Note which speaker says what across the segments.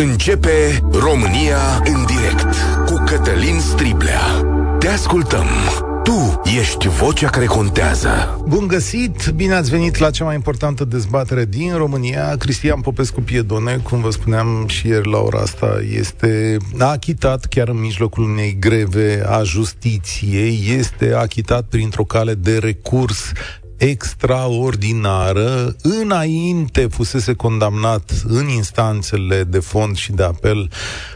Speaker 1: Începe România în direct cu Cătălin Striblea. Te ascultăm. Tu ești vocea care contează.
Speaker 2: Bun găsit! Bine ați venit la cea mai importantă dezbatere din România. Cristian Popescu Piedone, cum vă spuneam și ieri la ora asta, este achitat chiar în mijlocul unei greve a justiției. Este achitat printr-o cale de recurs extraordinară. Înainte fusese condamnat în instanțele de fond și de apel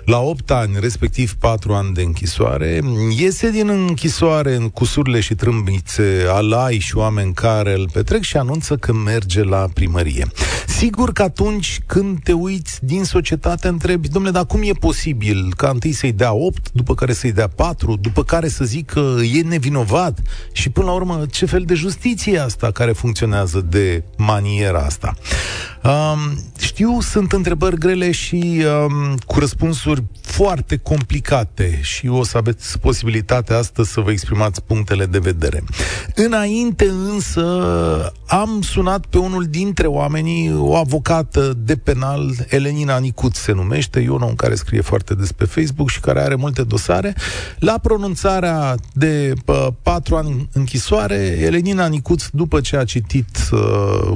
Speaker 2: la 8 ani, respectiv 4 ani de închisoare. Iese din închisoare în cusurile și trâmbițe alai și oameni care îl petrec și anunță că merge la primărie. Sigur că atunci când te uiți din societate întrebi, domnule, dar cum e posibil ca întâi să-i dea 8, după care să-i dea 4, după care să zic că e nevinovat și până la urmă ce fel de justiție asta care funcționează de maniera asta. Um, știu, sunt întrebări grele și um, cu răspunsuri foarte complicate și o să aveți posibilitatea astăzi să vă exprimați punctele de vedere. Înainte însă am sunat pe unul dintre oamenii, o avocată de penal, Elenina Nicut se numește, e un om care scrie foarte des pe Facebook și care are multe dosare. La pronunțarea de uh, patru ani închisoare, Elenina Nicut, după ce a citit uh,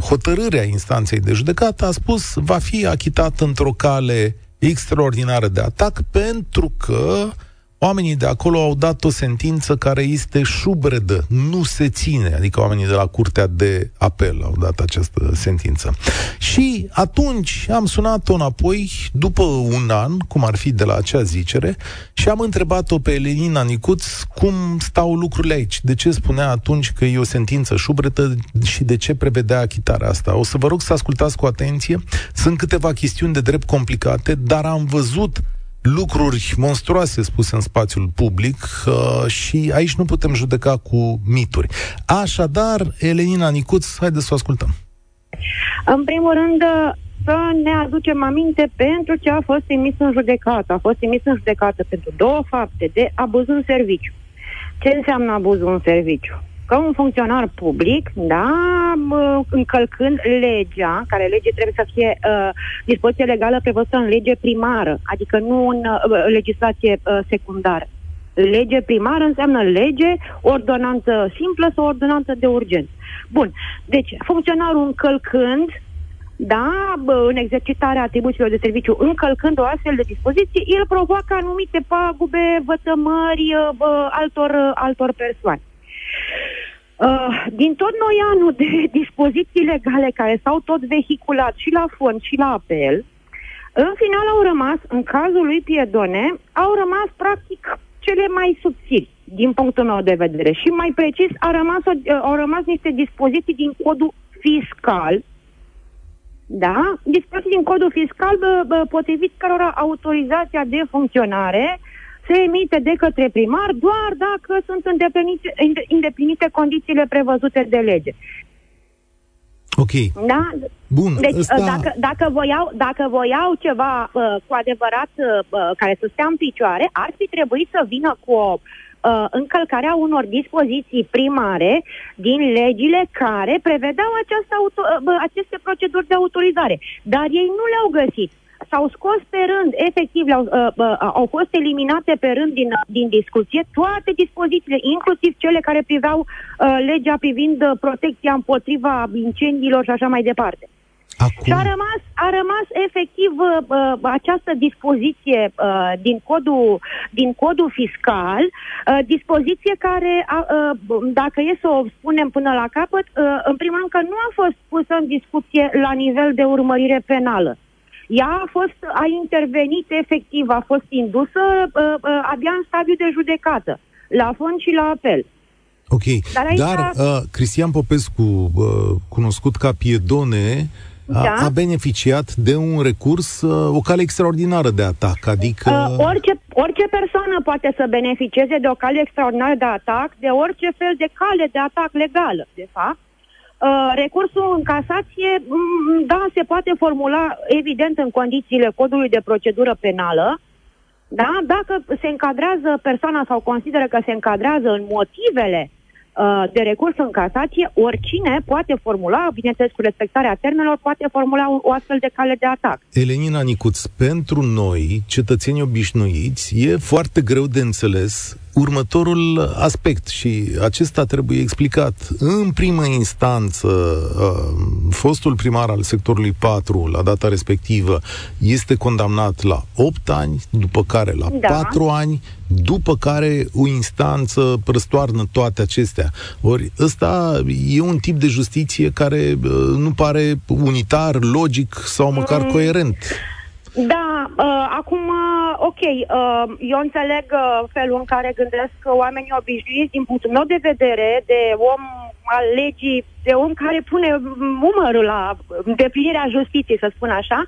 Speaker 2: hotărârea instanței de judecată, a spus va fi achitat într-o cale extraordinară de atac pentru că Oamenii de acolo au dat o sentință care este șubredă, nu se ține, adică oamenii de la Curtea de Apel au dat această sentință. Și atunci am sunat-o înapoi, după un an, cum ar fi de la acea zicere, și am întrebat-o pe Elenina Nicuț cum stau lucrurile aici, de ce spunea atunci că e o sentință șubredă și de ce prevedea achitarea asta. O să vă rog să ascultați cu atenție, sunt câteva chestiuni de drept complicate, dar am văzut lucruri monstruoase spuse în spațiul public uh, și aici nu putem judeca cu mituri. Așadar, Elenina Nicuț, haideți să o ascultăm.
Speaker 3: În primul rând, să ne aducem aminte pentru ce a fost emis în judecată. A fost emis în judecată pentru două fapte de abuz în serviciu. Ce înseamnă abuzul în serviciu? Că un funcționar public, da, încălcând legea, care lege trebuie să fie uh, dispoziție legală prevăzută în lege primară, adică nu în uh, legislație uh, secundară. Lege primară înseamnă lege, ordonanță simplă sau ordonanță de urgență. Bun. Deci, funcționarul încălcând da, în exercitarea atribuțiilor de serviciu, încălcând o astfel de dispoziție, el provoacă anumite pagube, vătămări uh, altor, uh, altor persoane. Uh, din tot noi anul de dispoziții legale care s-au tot vehiculat și la fond și la apel, în final au rămas, în cazul lui Piedone, au rămas practic cele mai subțiri din punctul meu de vedere. Și mai precis, au rămas, uh, au rămas niște dispoziții din codul fiscal, da? Dispoziții din codul fiscal potrivit cărora autorizația de funcționare se emite de către primar doar dacă sunt îndeplinite, îndeplinite condițiile prevăzute de lege.
Speaker 2: Ok.
Speaker 3: Da?
Speaker 2: Bun.
Speaker 3: Deci,
Speaker 2: ăsta...
Speaker 3: dacă, dacă, voiau, dacă voiau ceva uh, cu adevărat uh, care să stea în picioare, ar fi trebuit să vină cu o uh, încălcarea unor dispoziții primare din legile care prevedeau această auto- uh, aceste proceduri de autorizare. Dar ei nu le-au găsit s-au scos pe rând, efectiv, au, uh, uh, au fost eliminate pe rând din, din discuție toate dispozițiile, inclusiv cele care priveau uh, legea privind uh, protecția împotriva incendiilor și așa mai departe. Acum... Și a rămas, a rămas efectiv uh, uh, această dispoziție uh, din, codul, din codul fiscal, uh, dispoziție care, uh, uh, dacă e să o spunem până la capăt, uh, în primul rând că nu a fost pusă în discuție la nivel de urmărire penală. Ea a fost, a intervenit efectiv, a fost indusă uh, uh, abia în stadiu de judecată, la fond și la apel.
Speaker 2: Ok, dar, aici... dar uh, Cristian Popescu, uh, cunoscut ca Piedone, a, da? a beneficiat de un recurs, uh, o cale extraordinară de atac, adică...
Speaker 3: Uh, orice, orice persoană poate să beneficieze de o cale extraordinară de atac, de orice fel de cale de atac legală, de fapt, Uh, recursul în casație, mm, da, se poate formula, evident, în condițiile codului de procedură penală, da? Dacă se încadrează persoana sau consideră că se încadrează în motivele uh, de recurs în casație, oricine poate formula, bineînțeles cu respectarea termenelor, poate formula o, o astfel de cale de atac.
Speaker 2: Elenina Nicuț, pentru noi, cetățeni obișnuiți, e foarte greu de înțeles următorul aspect și acesta trebuie explicat. În primă instanță, uh, fostul primar al sectorului 4, la data respectivă, este condamnat la 8 ani, după care la da. 4 ani, după care o instanță răstoarnă toate acestea. Ori ăsta e un tip de justiție care uh, nu pare unitar, logic sau măcar mm. coerent.
Speaker 3: Da, uh, acum, uh, ok, uh, eu înțeleg uh, felul în care gândesc oamenii obișnuiți din punctul meu de vedere de om al legii, de om care pune umărul la îndeplinirea justiției, să spun așa,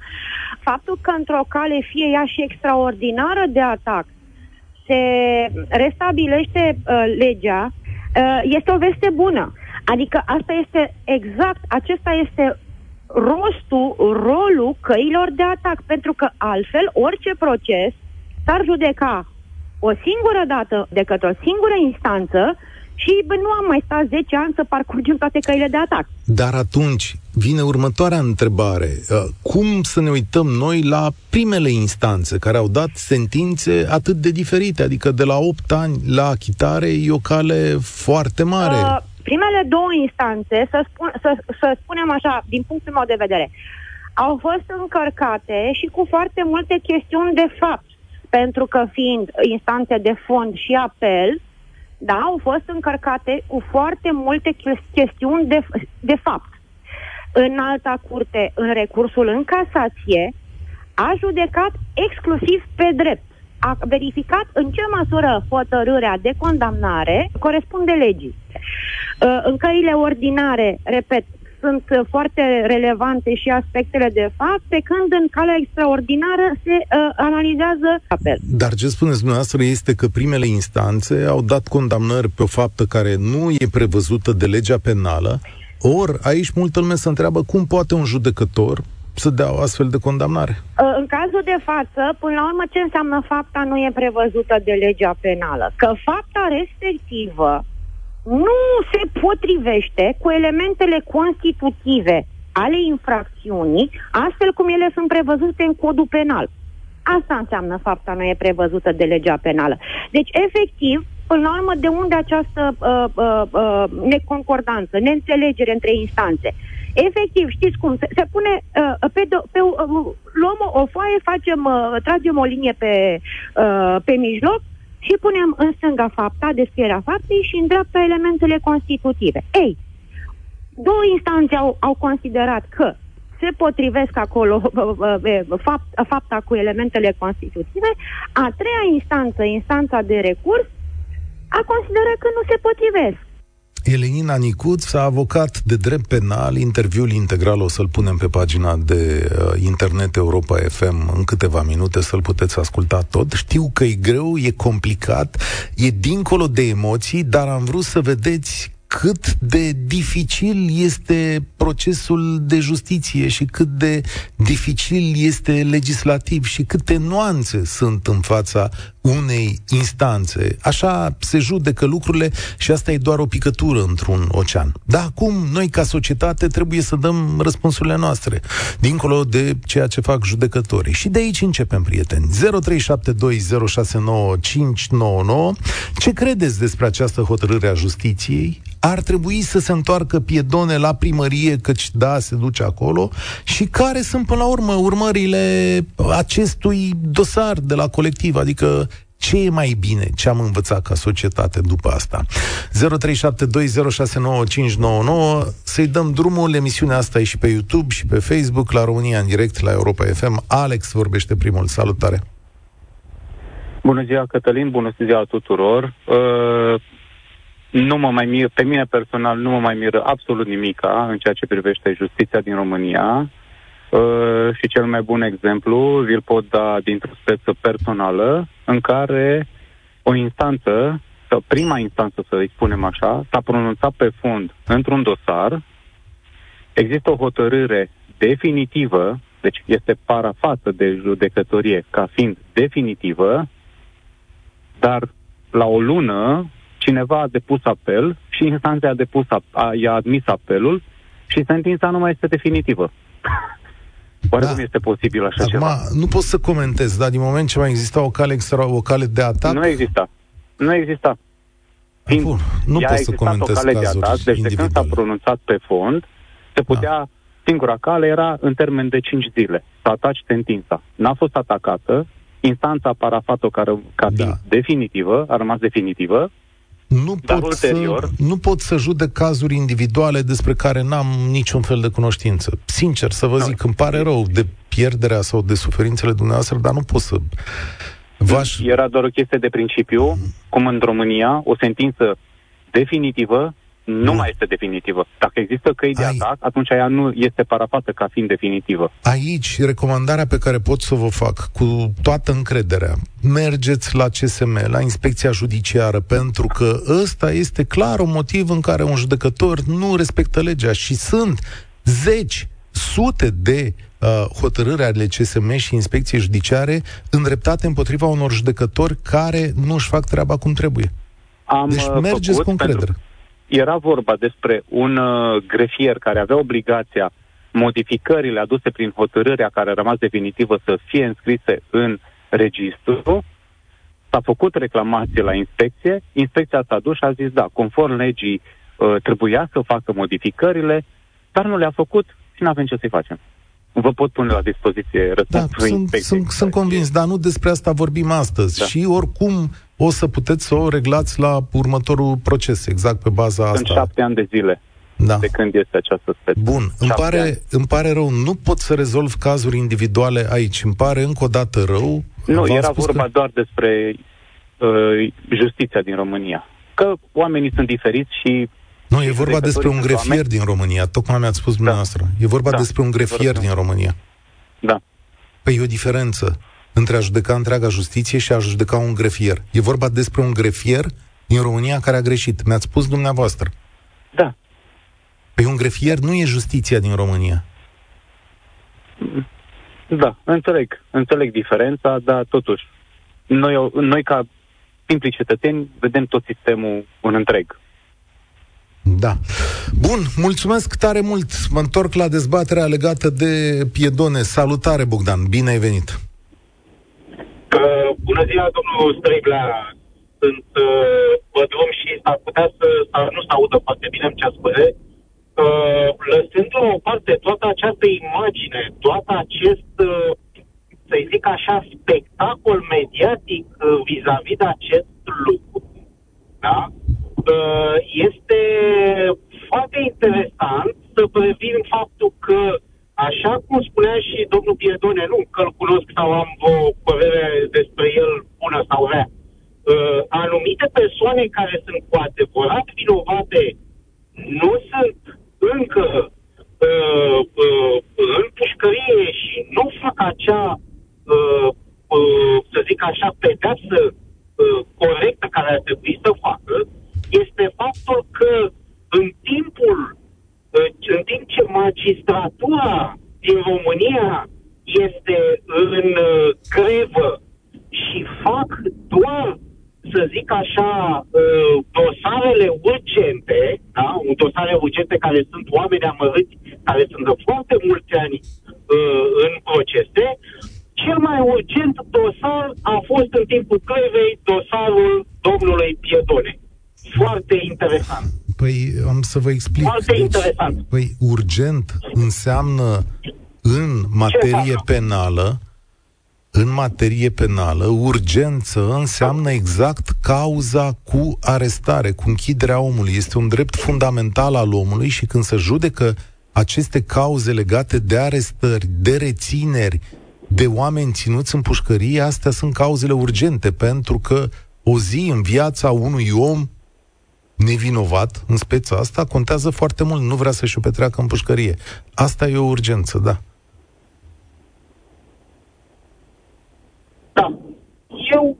Speaker 3: faptul că într-o cale, fie ea și extraordinară de atac, se restabilește uh, legea, uh, este o veste bună. Adică asta este exact, acesta este rostul, rolul căilor de atac, pentru că altfel orice proces s-ar judeca o singură dată de către o singură instanță și bă, nu am mai stat 10 ani să parcurgem toate căile de atac.
Speaker 2: Dar atunci vine următoarea întrebare. Uh, cum să ne uităm noi la primele instanțe care au dat sentințe atât de diferite? Adică de la 8 ani la achitare e o cale foarte mare. Uh,
Speaker 3: primele două instanțe, să, spun, să, să spunem așa, din punctul meu de vedere, au fost încărcate și cu foarte multe chestiuni de fapt, pentru că fiind instanțe de fond și apel, da, au fost încărcate cu foarte multe chestiuni de, de fapt. În alta curte, în recursul în casație, a judecat exclusiv pe drept a verificat în ce măsură hotărârea de condamnare corespunde legii. Uh, în căile ordinare, repet, sunt foarte relevante și aspectele de fapt, pe când în calea extraordinară se uh, analizează apel.
Speaker 2: Dar ce spuneți dumneavoastră este că primele instanțe au dat condamnări pe o faptă care nu e prevăzută de legea penală, ori aici multă lume se întreabă cum poate un judecător să dea o astfel de condamnare?
Speaker 3: Uh, în cazul de față, până la urmă, ce înseamnă fapta nu e prevăzută de legea penală? Că fapta respectivă nu se potrivește cu elementele constitutive ale infracțiunii, astfel cum ele sunt prevăzute în codul penal. Asta înseamnă fapta nu e prevăzută de legea penală. Deci, efectiv, până la urmă, de unde această uh, uh, uh, neconcordanță, neînțelegere între instanțe? Efectiv, știți cum, se, se pune uh, pe, do, pe uh, luăm o, o foaie, facem, uh, tragem o linie pe, uh, pe mijloc și punem în stânga fapta, descrierea faptei și în dreapta elementele constitutive. Ei, două instanțe au, au considerat că se potrivesc acolo fapt, fapta cu elementele constitutive, a treia instanță, instanța de recurs, a considerat că nu se potrivesc.
Speaker 2: Elenina Nicuț, avocat de drept penal, interviul integral o să-l punem pe pagina de uh, internet Europa FM în câteva minute, să-l puteți asculta tot. Știu că e greu, e complicat, e dincolo de emoții, dar am vrut să vedeți cât de dificil este procesul de justiție și cât de dificil este legislativ și câte nuanțe sunt în fața unei instanțe. Așa se judecă lucrurile și asta e doar o picătură într-un ocean. Dar acum, noi ca societate trebuie să dăm răspunsurile noastre, dincolo de ceea ce fac judecătorii. Și de aici începem, prieteni. 0372069599. Ce credeți despre această hotărâre a justiției? Ar trebui să se întoarcă piedone la primărie, căci da, se duce acolo, și care sunt până la urmă urmările acestui dosar de la colectiv, adică ce e mai bine? Ce am învățat ca societate după asta? 0372069599 Să-i dăm drumul. Emisiunea asta e și pe YouTube și pe Facebook, la România în direct, la Europa FM. Alex vorbește primul. Salutare!
Speaker 4: Bună ziua, Cătălin, bună ziua tuturor. Uh, nu mă mai mir, pe mine personal nu mă mai miră absolut nimica în ceea ce privește justiția din România. Uh, și cel mai bun exemplu vi-l pot da dintr-o speță personală în care o instanță, sau prima instanță să-i spunem așa, s-a pronunțat pe fund într-un dosar, există o hotărâre definitivă, deci este parafată de judecătorie ca fiind definitivă, dar la o lună cineva a depus apel și instanța a depus, a, i-a admis apelul și sentința nu mai este definitivă. Oare da. cum este posibil așa
Speaker 2: Acum,
Speaker 4: ceva?
Speaker 2: nu pot să comentez, dar din moment ce mai exista o cale, extra, o cale de atac...
Speaker 4: Nu exista. Nu exista.
Speaker 2: Fiind, Bun, nu pot să comentez
Speaker 4: o cale
Speaker 2: cazuri
Speaker 4: de atac, deci de când s-a pronunțat pe fond, se putea... Da. Singura cale era în termen de 5 zile, să ataci sentința. N-a fost atacată, instanța a parafat-o ca, ca da. definitivă, a rămas definitivă,
Speaker 2: nu pot, ulterior... să, nu pot să judec cazuri individuale despre care n-am niciun fel de cunoștință. Sincer să vă no. zic, îmi pare rău de pierderea sau de suferințele dumneavoastră, dar nu pot să...
Speaker 4: V-aș... Era doar o chestie de principiu, mm. cum în România, o sentință definitivă nu mai este definitivă. Dacă există căi de Ai... atac, atunci ea nu este parafată ca fiind definitivă.
Speaker 2: Aici, recomandarea pe care pot să vă fac cu toată încrederea, mergeți la CSM, la inspecția judiciară, pentru că ăsta este clar un motiv în care un judecător nu respectă legea și sunt zeci, sute de uh, hotărâri ale CSM și inspecției judiciare îndreptate împotriva unor judecători care nu își fac treaba cum trebuie.
Speaker 4: Am
Speaker 2: deci uh, mergeți cu încredere. Pentru
Speaker 4: era vorba despre un uh, grefier care avea obligația modificările aduse prin hotărârea care a rămas definitivă să fie înscrise în registru, s-a făcut reclamație la inspecție, inspecția s-a dus și a zis, da, conform legii uh, trebuia să facă modificările, dar nu le-a făcut și nu avem ce să-i facem. Vă pot pune la dispoziție răspunsul
Speaker 2: da, sunt, sunt, sunt convins, dar nu despre asta vorbim astăzi. Da. Și oricum o să puteți să o reglați la următorul proces, exact pe baza
Speaker 4: Sunt
Speaker 2: asta.
Speaker 4: Sunt șapte ani de zile da. de când este această speță.
Speaker 2: Bun, îmi pare, îmi pare rău, nu pot să rezolv cazuri individuale aici, îmi pare încă o dată rău.
Speaker 4: Nu, era vorba că... doar despre uh, justiția din România. Că oamenii sunt diferiți și
Speaker 2: nu, e vorba despre un grefier oameni. din România, tocmai mi-ați spus da. dumneavoastră. E vorba da. despre un grefier din România.
Speaker 4: Da.
Speaker 2: Păi e o diferență între a judeca întreaga justiție și a judeca un grefier. E vorba despre un grefier din România care a greșit. Mi-ați spus dumneavoastră.
Speaker 4: Da.
Speaker 2: Păi un grefier nu e justiția din România.
Speaker 4: Da, înțeleg. Înțeleg diferența, dar totuși, noi, noi ca simpli cetățeni vedem tot sistemul în întreg.
Speaker 2: Da. Bun, mulțumesc tare mult. Mă întorc la dezbaterea legată de piedone. Salutare, Bogdan. Bine ai venit.
Speaker 5: Uh, bună ziua, domnul Striblea. Sunt uh, vădum și s-ar putea să, să nu se audă foarte bine ce spune. Uh, lăsând la o parte toată această imagine, toată acest, uh, să-i zic așa, spectacol mediatic uh, vis-a-vis de acest lucru, da? Uh, este foarte interesant să previn faptul că, așa cum spunea și domnul Piedone, nu că îl cunosc sau am o părere despre el bună sau rea, uh, anumite persoane care sunt cu adevărat vinovate nu sunt încă uh, uh, în pușcărie și nu fac acea, uh, uh, să zic așa, pedeapsă uh, corectă care ar trebui să facă, este faptul că în timpul, în timp ce magistratura din România este în uh, grevă și fac doar, să zic așa, uh, dosarele urgente, da? dosare urgente care sunt oameni amărâți, care sunt de foarte mulți ani uh, în procese, cel mai urgent dosar a fost în timpul grevei dosarul domnului Piedone foarte interesant.
Speaker 2: Păi am să vă explic.
Speaker 5: Foarte deci, interesant.
Speaker 2: Păi urgent înseamnă în materie penală în materie penală, urgență înseamnă exact cauza cu arestare, cu închiderea omului. Este un drept fundamental al omului și când se judecă aceste cauze legate de arestări, de rețineri, de oameni ținuți în pușcărie, astea sunt cauzele urgente, pentru că o zi în viața unui om nevinovat în speța asta contează foarte mult. Nu vrea să-și o petreacă în pușcărie. Asta e o urgență, da.
Speaker 5: Da. Eu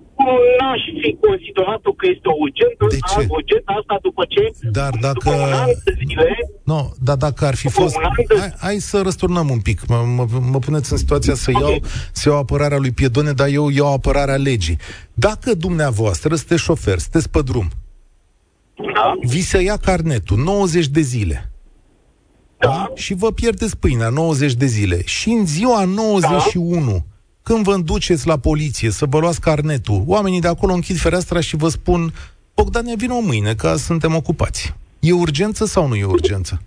Speaker 5: n-aș fi considerat-o că este o urgență,
Speaker 2: de ce?
Speaker 5: urgență asta după ce
Speaker 2: dar dacă...
Speaker 5: după un an de zile...
Speaker 2: No, dar dacă ar fi fost... De... Hai, hai să răsturnăm un pic. Mă, mă, mă puneți în situația să okay. iau, să iau apărarea lui Piedone, dar eu iau apărarea legii. Dacă dumneavoastră sunteți șofer, sunteți pe drum,
Speaker 5: Da.
Speaker 2: vi se ia carnetul 90 de zile.
Speaker 5: Da.
Speaker 2: Și vă pierdeți pâinea 90 de zile. Și în ziua 91, da. când vă duceți la poliție să vă luați carnetul, oamenii de acolo închid fereastra și vă spun Bogdane, vină mâine, că azi suntem ocupați. E urgență sau nu e urgență?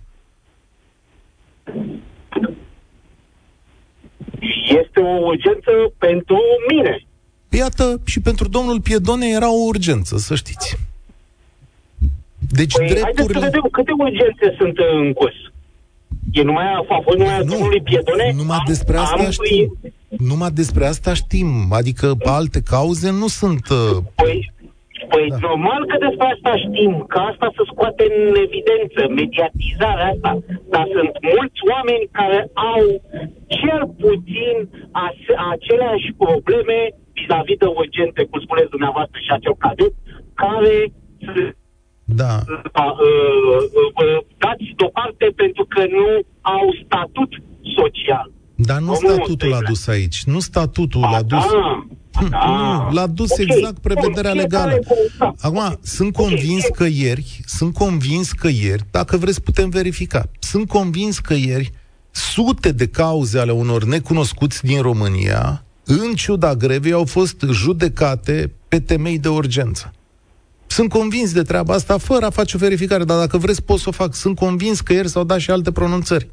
Speaker 5: Este o urgență pentru mine.
Speaker 2: Iată, și pentru domnul Piedone era o urgență, să știți. Deci
Speaker 5: Păi, haideți să
Speaker 2: drepturile...
Speaker 5: vedem câte urgențe sunt în curs. E numai, a fost numai a domnului Piedone?
Speaker 2: numai
Speaker 5: Am-
Speaker 2: despre asta
Speaker 5: am-
Speaker 2: știm. Numai despre asta știm. Adică alte cauze nu sunt... Uh,
Speaker 5: Păi, păi
Speaker 2: Da.
Speaker 5: da. normal că despre asta știm, că asta se scoate în evidență, mediatizarea asta. Dar sunt mulți oameni care au cel puțin ase- aceleași probleme vis-a-vis de urgențe, cum spuneți dumneavoastră și acel cadet, care sunt
Speaker 2: da,
Speaker 5: a, uh, uh, dați deoparte pentru că nu au statut social.
Speaker 2: dar nu
Speaker 5: Domnul
Speaker 2: statutul l-a
Speaker 5: Steglea.
Speaker 2: dus aici. Nu statutul
Speaker 5: Ba
Speaker 2: l-a dus...
Speaker 5: Da, da.
Speaker 2: Nu, l-a dus
Speaker 5: Ok.
Speaker 2: exact prevederea
Speaker 5: Bun,
Speaker 2: legală.
Speaker 5: fiecare cu- da.
Speaker 2: Acum, sunt
Speaker 5: Ok,
Speaker 2: convins
Speaker 5: fie-
Speaker 2: că ieri, sunt convins că ieri, dacă vreți putem verifica, sunt convins că ieri sute de cauze ale unor necunoscuți din România, în ciuda grevei, au fost judecate pe temei de urgență. Sunt convins de treaba asta fără a face o verificare, dar dacă vreți pot să o fac. Sunt convins că ieri s-au dat și alte pronunțări,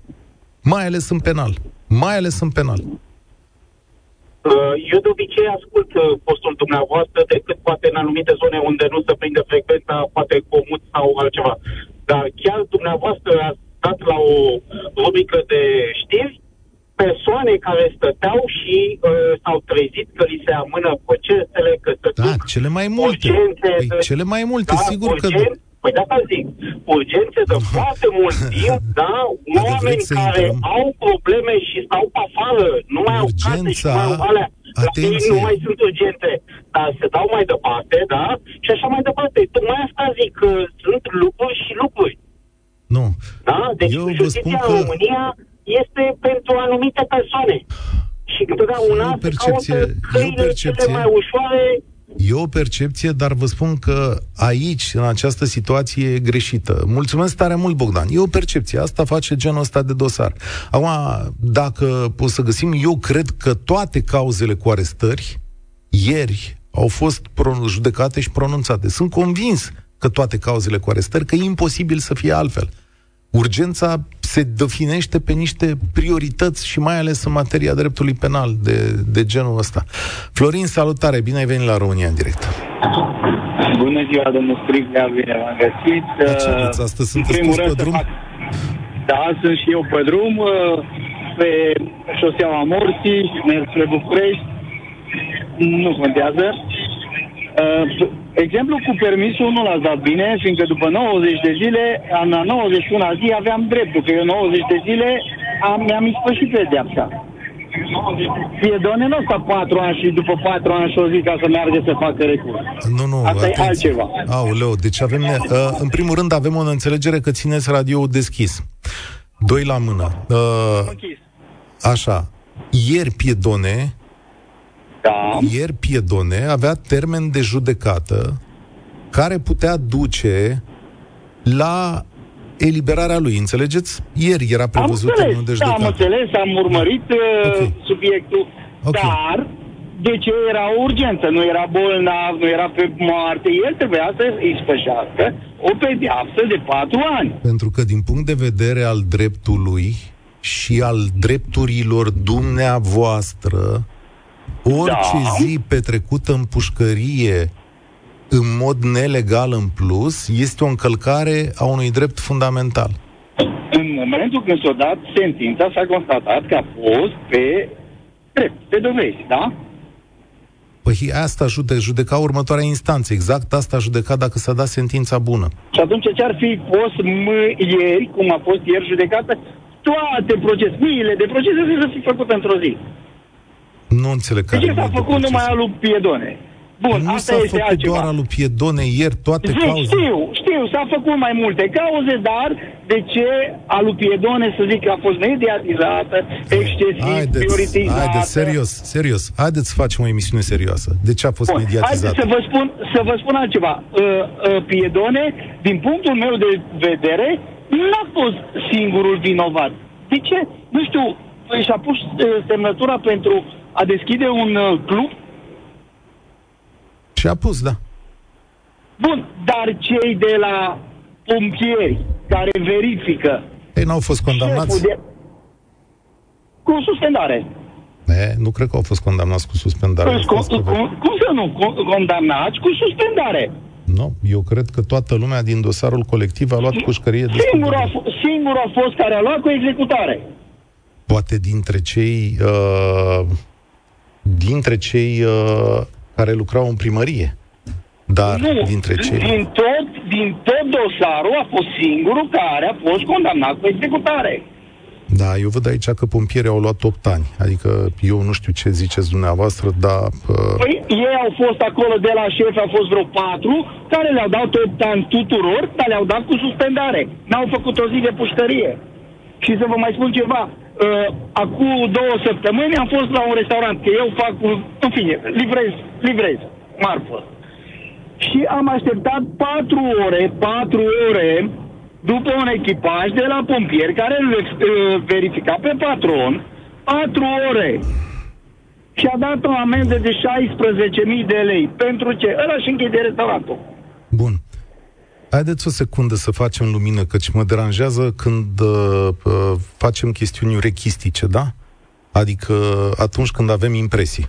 Speaker 2: mai ales în penal. Mai ales în penal.
Speaker 5: Uh, Eu de obicei ascult uh, postul dumneavoastră decât poate în anumite zone unde nu se prinde frecvența, poate comut sau altceva. Dar chiar dumneavoastră ați dat la o rubrică de știri persoane care stăteau și uh, s-au trezit că li se amână procesele, că se
Speaker 2: Da,
Speaker 5: duc
Speaker 2: cele mai multe.
Speaker 5: urgențe
Speaker 2: Păi,
Speaker 5: de-
Speaker 2: cele mai multe,
Speaker 5: da,
Speaker 2: sigur că...
Speaker 5: urgen- Păi de asta zic, urgențe de foarte mult timp, da, oameni
Speaker 2: vreți să
Speaker 5: care
Speaker 2: intrăm?
Speaker 5: au probleme și stau pe afară, nu mai au case și
Speaker 2: Urgența-
Speaker 5: mai au alea. La ei
Speaker 2: Atenție.
Speaker 5: nu mai sunt urgente, dar se dau mai departe, da, și așa mai departe. Tocmai asta zic, că sunt lucruri și lucruri,
Speaker 2: Nu.
Speaker 5: da? Deci
Speaker 2: Eu vă
Speaker 5: justiția
Speaker 2: spun
Speaker 5: în
Speaker 2: că-
Speaker 5: România este pentru anumite persoane. Și întotdeauna
Speaker 2: E o
Speaker 5: se
Speaker 2: percepție-
Speaker 5: caută
Speaker 2: e o
Speaker 5: căile
Speaker 2: percepție.
Speaker 5: cele mai ușoare
Speaker 2: E o percepție, dar vă spun că aici, în această situație, e greșită. Mulțumesc tare mult, Bogdan. E o percepție. Asta face genul ăsta de dosar. Acum, dacă o să găsim, eu cred că toate cauzele cu arestări, ieri, au fost pro- judecate și pronunțate. Sunt convins că toate cauzele cu arestări, că e imposibil să fie altfel. Urgența se definește pe niște priorități și mai ales în materia dreptului penal de, de genul ăsta. Florin, salutare! Bine ai venit la România în direct.
Speaker 6: Bună ziua, domnul Striglea, bine v-am găsit.
Speaker 2: Dar ce
Speaker 6: Uh,
Speaker 2: aveți astăzi?
Speaker 6: în
Speaker 2: Sunteți
Speaker 6: primul
Speaker 2: pus pe
Speaker 6: rând să
Speaker 2: drum?
Speaker 6: fac- Da, sunt și eu pe drum, uh, pe șoseaua Morții, merg spre București. Nu contează. Uh, exemplu cu permisul nu l-ați dat bine, fiindcă după 90 de zile, în a 91 zi aveam dreptul, că eu 90 de zile am, mi-am ispășit pedeapsa. Piedone nu sta 4 ani și după 4 ani și o zi ca să meargă să facă recurs.
Speaker 2: Nu, nu,
Speaker 6: Asta e
Speaker 2: atenție.
Speaker 6: altceva.
Speaker 2: Aoleu, deci avem... ne- Uh, în primul rând avem o înțelegere că țineți radio deschis. Doi la mână. Uh,
Speaker 6: Închis.
Speaker 2: așa. Ieri Piedone,
Speaker 6: Da.
Speaker 2: ieri Piedone avea termen de judecată care putea duce la eliberarea lui, înțelegeți? Ieri era
Speaker 6: Am
Speaker 2: prevăzut
Speaker 6: înțeles,
Speaker 2: termenul de
Speaker 6: da, am
Speaker 2: judecată.
Speaker 6: înțeles, am urmărit uh,
Speaker 2: Ok.
Speaker 6: subiectul,
Speaker 2: Ok.
Speaker 6: dar de ce era o urgență? Nu era bolnav, nu era pe moarte, el trebuia să îi spășească o pedeapsă de patru ani.
Speaker 2: Pentru că din punct de vedere al dreptului și al drepturilor dumneavoastră, orice
Speaker 6: Da.
Speaker 2: zi petrecută în pușcărie în mod nelegal în plus este o încălcare a unui drept fundamental.
Speaker 6: În momentul când s-a dat sentința, s-a constatat că a fost pe drept, pe dovezi, da?
Speaker 2: Păi asta jude, judeca următoarea instanță, exact asta a judecat dacă s-a dat sentința bună.
Speaker 6: Și atunci ce ar fi fost m- ieri, cum a fost ieri judecată, toate procese, miile de procese să fi făcut într-o zi.
Speaker 2: Nu înțeleg
Speaker 6: De
Speaker 2: care
Speaker 6: ce s-a
Speaker 2: mii de
Speaker 6: făcut numai
Speaker 2: procese.
Speaker 6: al lui Piedone? Bun,
Speaker 2: Nu
Speaker 6: asta
Speaker 2: s-a
Speaker 6: este
Speaker 2: făcut
Speaker 6: altceva.
Speaker 2: doar al lui Piedone ieri toate
Speaker 6: Zic,
Speaker 2: cauze.
Speaker 6: știu, știu, știu, s-a făcut mai multe cauze, dar de ce a lui Piedone să zic că a fost mediatizată, excesiv,
Speaker 2: Haideți,
Speaker 6: prioritizată?
Speaker 2: haideți, serios, serios. Haideți să facem o emisiune serioasă. De ce a fost
Speaker 6: Bun,
Speaker 2: mediatizată?
Speaker 6: Haideți să vă spun, să vă spun altceva. Uh, uh, Piedone, din punctul meu de vedere, n-a fost singurul vinovat. De ce? Nu știu, și-a pus uh, semnătura pentru a deschide un uh, club
Speaker 2: Și a pus, da.
Speaker 6: Bun, dar cei de la pompieri care verifică
Speaker 2: Ei n-au fost condamnați?
Speaker 6: șeful de... cu suspendare.
Speaker 2: E, nu cred că au fost condamnați cu suspendare.
Speaker 6: Cum,
Speaker 2: Au fost
Speaker 6: cum, cum, cum să nu? Con- Condamnați cu suspendare.
Speaker 2: Nu, eu cred că toată lumea din dosarul colectiv a luat pușcărie de
Speaker 6: Singurul a, f- singurul a fost care a luat cu executare.
Speaker 2: Poate dintre cei uh, dintre cei uh, care lucrau în primărie. Dar
Speaker 6: nu,
Speaker 2: dintre cei...
Speaker 6: din, tot, din tot dosarul a fost singurul care a fost condamnat cu executare.
Speaker 2: Da, eu văd aici că pompierii au luat 8 ani. Adică eu nu știu ce ziceți dumneavoastră, dar... Uh,
Speaker 6: Păi ei au fost acolo de la șef, au fost vreo patru, care le-au dat 8 ani tuturor, dar le-au dat cu suspendare. N-au făcut o zi de pușcărie. Și să vă mai spun ceva, uh, acum două săptămâni am fost la un restaurant, că eu fac, un- în fine, livrez, livrez, marfă. Și am așteptat patru ore, patru ore, după un echipaj de la pompieri care îl uh, verifica pe patron, patru ore. Și a dat o amendă de 16.000 de lei. Pentru ce? Ăla și închide restaurantul.
Speaker 2: Bun. Haideți o secundă să facem lumină, căci mă deranjează când uh, uh, facem chestiuni urechistice, da? Adică atunci când avem impresii.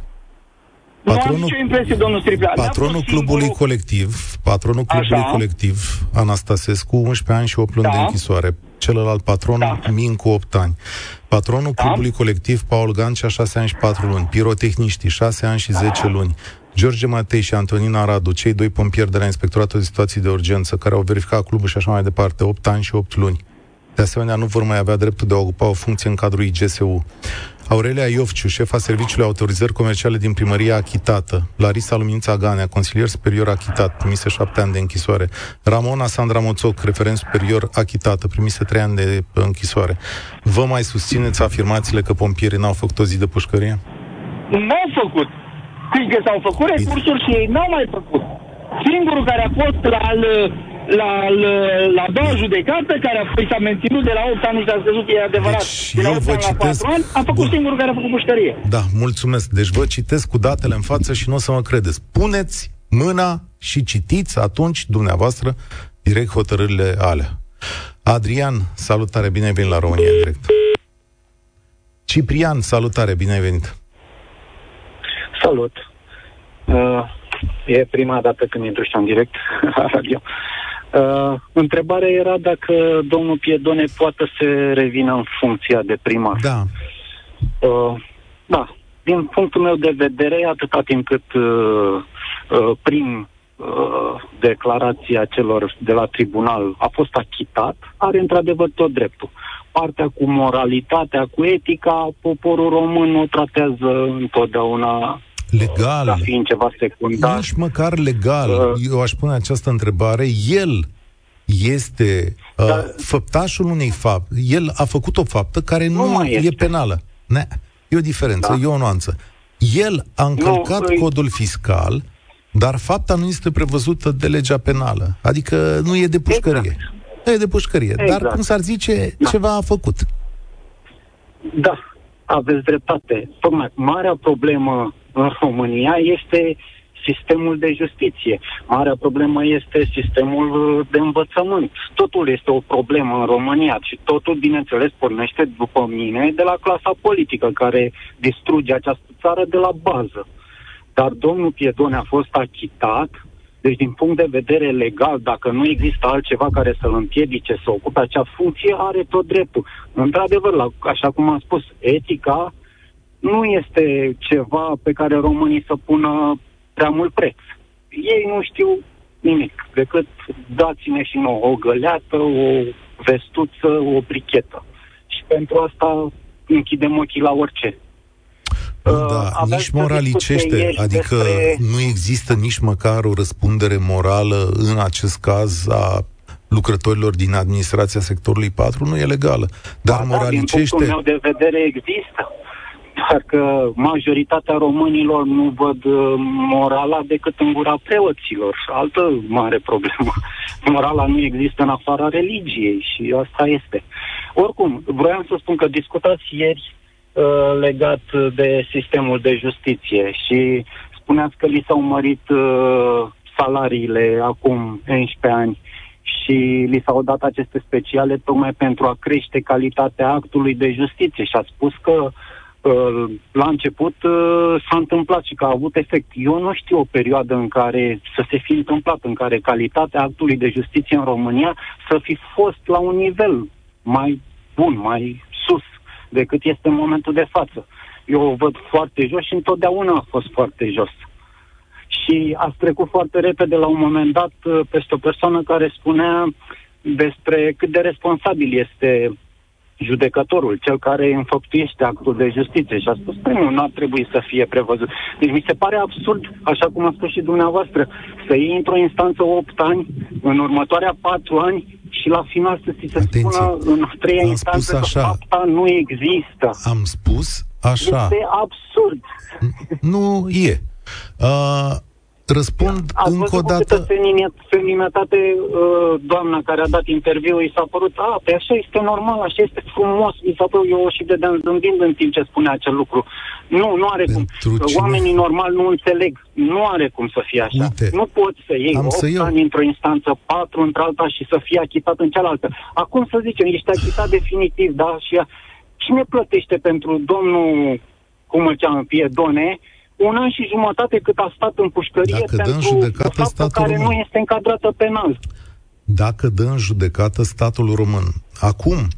Speaker 6: nu am
Speaker 2: Patronul-
Speaker 6: nicio impresie, domnul Striplea. N-a
Speaker 2: Patronul
Speaker 6: fost
Speaker 2: clubului
Speaker 6: singurul-
Speaker 2: colectiv, patronul clubului
Speaker 6: Așa.
Speaker 2: colectiv, Anastasescu, 11 ani și 8 luni
Speaker 6: Da.
Speaker 2: de închisoare. Celălalt patron,
Speaker 6: Da.
Speaker 2: Mincu, 8 ani. Patronul
Speaker 6: Da.
Speaker 2: clubului colectiv, Paul Gancea, 6 ani și 4 luni. Pirotehniștii, 6 ani și 10 luni. George Matei și Antonina Radu, cei doi pompieri de la Inspectoratul de Situații de Urgență, care au verificat clubul și așa mai departe, 8 ani și 8 luni. De asemenea, nu vor mai avea dreptul de a ocupa o funcție în cadrul IGSU. Aurelia Iofciu, șefa Serviciului Autorizări Comerciale din Primăria Achitată, Larisa Lumința Ganea, consilier superior achitat, primise șapte ani de închisoare, Ramona Sandra Moțoc, referent superior achitată, primise trei ani de închisoare. Vă mai susțineți afirmațiile că pompierii n-au făcut o zi de pușcărie?
Speaker 6: N-au făcut. Adică s-au făcut recursuri și ei n-au mai făcut. Singurul care a fost la, la, la, la a doua judecată, care a fost, s-a menținut de la 8 ani și a scăzut, e adevărat,
Speaker 2: Deci,
Speaker 6: de la
Speaker 2: eu
Speaker 6: 8
Speaker 2: vă
Speaker 6: ani la
Speaker 2: citesc-
Speaker 6: 4 ani, a făcut
Speaker 2: Bun.
Speaker 6: singurul care a făcut pușcărie.
Speaker 2: Da, mulțumesc. Deci vă citesc cu datele în față și nu o să mă credeți. Puneți mâna și citiți atunci dumneavoastră direct hotărârile alea. Adrian, salutare, bine ai venit la România în direct. Ciprian, salutare, bine ai venit.
Speaker 7: Salut! Uh, e prima dată când intru și în direct la radio. Uh, întrebarea era dacă domnul Piedone poate să revină în funcția de primar.
Speaker 2: Da,
Speaker 7: Uh, da, din punctul meu de vedere, atâta timp cât uh, uh, prin uh, declarația celor de la tribunal a fost achitat, are într-adevăr tot dreptul. Partea cu moralitatea, cu etica, poporul român o tratează întotdeauna
Speaker 2: legal.
Speaker 7: ca fiind ceva secundar.
Speaker 2: Nici măcar legal.
Speaker 7: Uh.
Speaker 2: Eu aș pune această întrebare. El este uh,
Speaker 7: Da.
Speaker 2: făptașul unei fapte. El a făcut o faptă care nu,
Speaker 7: Nu mai
Speaker 2: e
Speaker 7: este.
Speaker 2: penală. Ne. E o diferență,
Speaker 7: Da.
Speaker 2: e o nuanță. El a încălcat
Speaker 7: îi-
Speaker 2: codul fiscal, dar fapta nu este prevăzută de legea penală. Adică nu e de pușcărie. Nu e de pușcărie. Dar,
Speaker 7: Exact.
Speaker 2: cum s-ar zice,
Speaker 7: Da.
Speaker 2: ceva a făcut.
Speaker 7: Da, aveți dreptate. Tocmai marea problemă în România este sistemul de justiție. Marea problemă este sistemul uh, de învățământ. Totul este o problemă în România și totul, bineînțeles, pornește, după mine, de la clasa politică care distruge această țară de la bază. Dar domnul Piedone a fost achitat, deci din punct de vedere legal, dacă nu există altceva care să-l împiedice să ocupe acea funcție, are tot dreptul. Într-adevăr, la, așa cum am spus, etica nu este ceva pe care românii să pună prea mult preț. Ei nu știu nimic, decât dați-ne și nouă o găleată, o vestuță, o brichetă. Și pentru asta închidem ochii la orice.
Speaker 2: Da,
Speaker 7: Uh, aveți
Speaker 2: nici
Speaker 7: să
Speaker 2: moralicește,
Speaker 7: discute
Speaker 2: adică
Speaker 7: despre-
Speaker 2: nu există nici măcar o răspundere morală în acest caz a lucrătorilor din administrația sectorului 4 nu e legală. Dar
Speaker 7: Ba,
Speaker 2: moralicește...
Speaker 7: Da, din punctul meu de vedere există. Doar că majoritatea românilor nu văd uh, morala decât în gura preoților. Altă mare problemă. Morala nu există în afara religiei și asta este. Oricum, vreau să spun că discutați ieri uh, legat de sistemul de justiție și spuneați că li s-au mărit uh, salariile acum 11 ani și li s-au dat aceste speciale tocmai pentru a crește calitatea actului de justiție și a spus că uh, la început uh, s-a întâmplat și că a avut efect. Eu nu știu o perioadă în care să se fi întâmplat, în care calitatea actului de justiție în România să fi fost la un nivel mai bun, mai sus decât este în momentul de față. Eu o văd foarte jos și întotdeauna a fost foarte jos. Și a trecut foarte repede la un moment dat uh, peste o persoană care spunea despre cât de responsabil este judecătorul, cel care înfăptuiește actul de justiție și a spus, păi nu, nu ar trebui să fie prevăzut. Deci mi se pare absurd, așa cum a spus și dumneavoastră, să iei într-o instanță 8 ani, în următoarea 4 ani și la final să ți se
Speaker 2: Atenție.
Speaker 7: spună în a treia
Speaker 2: Am
Speaker 7: instanță
Speaker 2: spus așa.
Speaker 7: că fapta nu există.
Speaker 2: Am spus așa.
Speaker 7: Este absurd.
Speaker 2: Nu e. Uh, răspund
Speaker 7: Ați
Speaker 2: încă o
Speaker 7: văzut cu câtă
Speaker 2: dată.
Speaker 7: femini- feminitate uh, doamna care a dat interviu, i s-a părut, a, pe așa este normal, așa este frumos, mi s-a părut, eu și vedeam zâmbind în timp ce spunea acel lucru. Nu, nu are cum.
Speaker 2: Pentru cine?
Speaker 7: Oamenii normal nu înțeleg. Nu are cum să fie așa.
Speaker 2: Uite,
Speaker 7: nu poți să iei
Speaker 2: am
Speaker 7: 8
Speaker 2: să iau.
Speaker 7: ani într-o instanță, 4 într-alta și să fie achitat în cealaltă. Acum să zicem, ești achitat definitiv, da? Și a- cine plătește pentru domnul, cum îl cheamă, Piedone, un an și jumătate cât a stat în pușcărie
Speaker 2: Dacă dă în
Speaker 7: pentru
Speaker 2: judecată
Speaker 7: o faptă
Speaker 2: statul
Speaker 7: care
Speaker 2: român.
Speaker 7: nu este încadrată penal.
Speaker 2: Dacă dă în judecată statul român. Acum,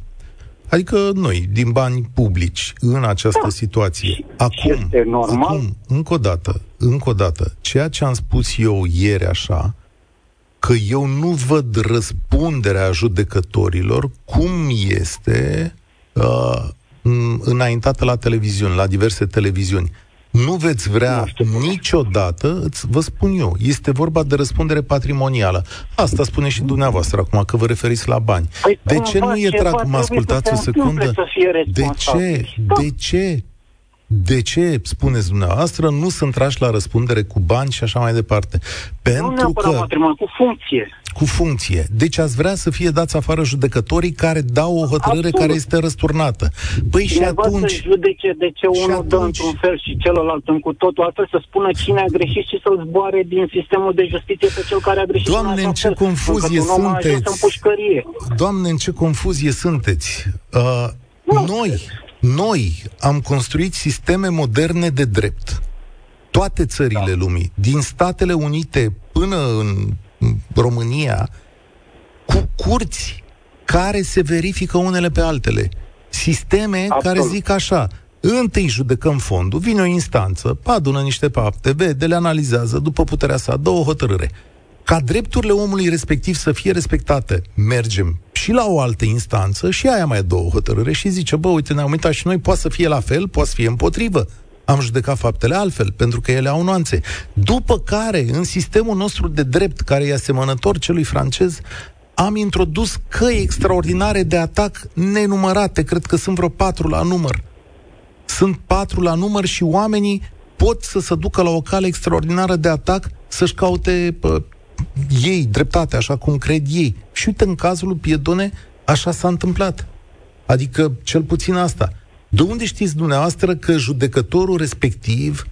Speaker 2: adică noi, din bani publici, în această
Speaker 7: Da.
Speaker 2: situație. Acum,
Speaker 7: este normal.
Speaker 2: acum, încă o dată, încă o dată, ceea ce am spus eu ieri așa, că eu nu văd răspunderea judecătorilor cum este uh, m- înaintată la televiziuni, la diverse televiziuni. Nu veți vrea
Speaker 7: Nu știu cum e.
Speaker 2: niciodată, îți, vă spun eu, este vorba de răspundere patrimonială. Asta spune și dumneavoastră acum, că vă referiți la bani.
Speaker 7: Păi
Speaker 2: De
Speaker 7: cumva
Speaker 2: ce nu e
Speaker 7: ceva
Speaker 2: trag, mă
Speaker 7: trebuie
Speaker 2: ascultați
Speaker 7: să
Speaker 2: o
Speaker 7: se întâmple
Speaker 2: secundă?
Speaker 7: să fie
Speaker 2: De ce?
Speaker 7: responsabil. Da.
Speaker 2: De ce? De ce, spuneți dumneavoastră, nu sunt trași la răspundere cu bani și așa mai departe?
Speaker 7: nu
Speaker 2: Pentru
Speaker 7: neapărat
Speaker 2: că
Speaker 7: matrimonial, cu funcție.
Speaker 2: Cu funcție. Deci ați vrea să fie dați afară judecătorii care dau o hotărâre
Speaker 7: Absolut.
Speaker 2: care este răsturnată. Păi și
Speaker 7: Cineva să
Speaker 2: atunci...
Speaker 7: judece de ce
Speaker 2: și
Speaker 7: unul dă
Speaker 2: atunci-
Speaker 7: într-un fel și celălalt în cu totul altfel, să spună cine a greșit și să-l zboare din sistemul de justiție pe cel care a greșit.
Speaker 2: Doamne,
Speaker 7: așa
Speaker 2: în ce
Speaker 7: fel,
Speaker 2: confuzie
Speaker 7: încât un om a ajuns
Speaker 2: sunteți.
Speaker 7: în pușcărie.
Speaker 2: Doamne, în ce confuzie sunteți! Uh, noi, noi am construit sisteme moderne de drept. Toate țările
Speaker 7: Da.
Speaker 2: lumii, din Statele Unite până în România, cu curți care se verifică unele pe altele. Sisteme
Speaker 7: Absolut.
Speaker 2: care zic așa, întâi judecăm fondul, vine o instanță, adună niște fapte, vede, le analizează, după puterea sa, dă o hotărâre. Ca drepturile omului respectiv să fie respectate, mergem și la o altă instanță și aia mai dă o hotărâre și zice, bă, uite, ne-am uitat și noi, poate să fie la fel, poate să fie împotrivă. Am judecat faptele altfel, pentru că ele au nuanțe. După care, în sistemul nostru de drept, care e asemănător celui francez, am introdus căi extraordinare de atac nenumărate, cred că sunt vreo patru la număr. Sunt patru la număr și oamenii pot să se ducă la o cale extraordinară de atac să-și caute pă, ei dreptate, așa cum cred ei. Și uite, în cazul lui Piedone, așa s-a întâmplat. Adică, cel puțin asta. De unde știți dumneavoastră că judecătorul respectiv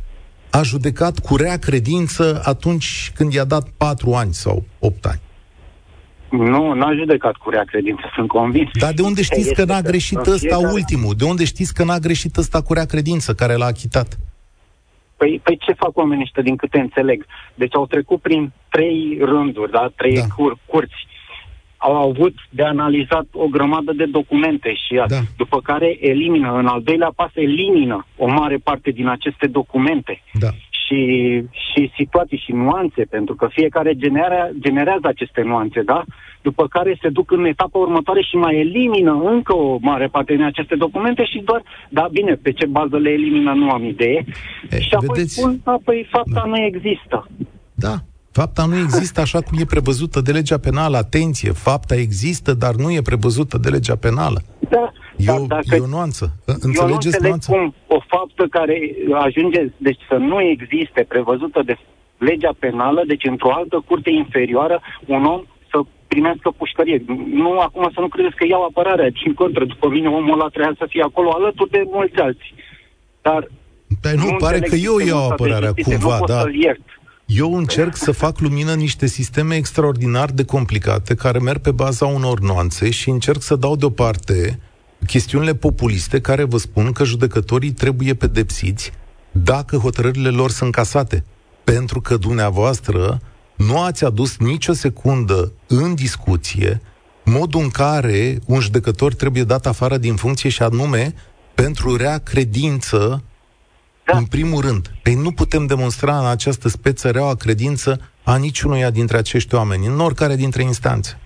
Speaker 2: a judecat cu rea credință atunci când i-a dat patru ani sau opt ani?
Speaker 7: Nu, n-a judecat cu rea credință, sunt convins.
Speaker 2: Dar de unde știți că
Speaker 7: Este
Speaker 2: n-a greșit
Speaker 7: în
Speaker 2: ăsta
Speaker 7: fiecare-
Speaker 2: ultimul? De unde știți că n-a greșit ăsta cu rea credință care l-a achitat?
Speaker 7: Păi, păi ce fac oamenii ăștia din câte înțeleg? Deci au trecut prin trei rânduri, da? trei
Speaker 2: Da.
Speaker 7: da. Cur- curți. Au avut de analizat o grămadă de documente și
Speaker 2: Da.
Speaker 7: da. după care elimină, în al doilea pas elimină o mare parte din aceste documente
Speaker 2: Da.
Speaker 7: și, și situații și nuanțe, pentru că fiecare genera, generează aceste nuanțe, da? După care se duc în etapa următoare și mai elimină încă o mare parte din aceste documente și doar, da, bine, pe ce bază le elimină nu am idee.
Speaker 2: E,
Speaker 7: și apoi
Speaker 2: vedeți?
Speaker 7: spun, da, păi fapta
Speaker 2: Da.
Speaker 7: nu există.
Speaker 2: Da. Fapta nu există așa cum e prevăzută de legea penală. Atenție, fapta există, dar nu e prevăzută de legea penală.
Speaker 7: Da,
Speaker 2: E
Speaker 7: dar
Speaker 2: o,
Speaker 7: dacă
Speaker 2: e o nuanță.
Speaker 7: eu nu
Speaker 2: Înțelegeți
Speaker 7: înțeleg
Speaker 2: nuanța?
Speaker 7: cum o faptă care ajunge, deci să nu existe prevăzută de legea penală, deci într-o altă curte inferioară, un om să primească pușcărie. Nu acum să nu credeți că iau apărarea, din contră, după mine omul ăla trebuia să fie acolo alături de mulți alții. Dar
Speaker 2: Păi nu, pare
Speaker 7: înțeleg
Speaker 2: că eu
Speaker 7: sistemul
Speaker 2: iau
Speaker 7: ăsta de
Speaker 2: apărarea
Speaker 7: justiție,
Speaker 2: cumva,
Speaker 7: nu pot
Speaker 2: da.
Speaker 7: să-l iert.
Speaker 2: Eu încerc să fac lumină în niște sisteme extraordinar de complicate care merg pe baza unor nuanțe și încerc să dau deoparte chestiunile populiste care vă spun că judecătorii trebuie pedepsiți dacă hotărârile lor sunt casate. Pentru că dumneavoastră nu ați adus nicio secundă în discuție modul în care un judecător trebuie dat afară din funcție și anume pentru rea credință
Speaker 7: Da.
Speaker 2: în primul rând, păi nu putem demonstra în această speță reaua credință a niciunuia dintre acești oameni, în oricare dintre instanțe.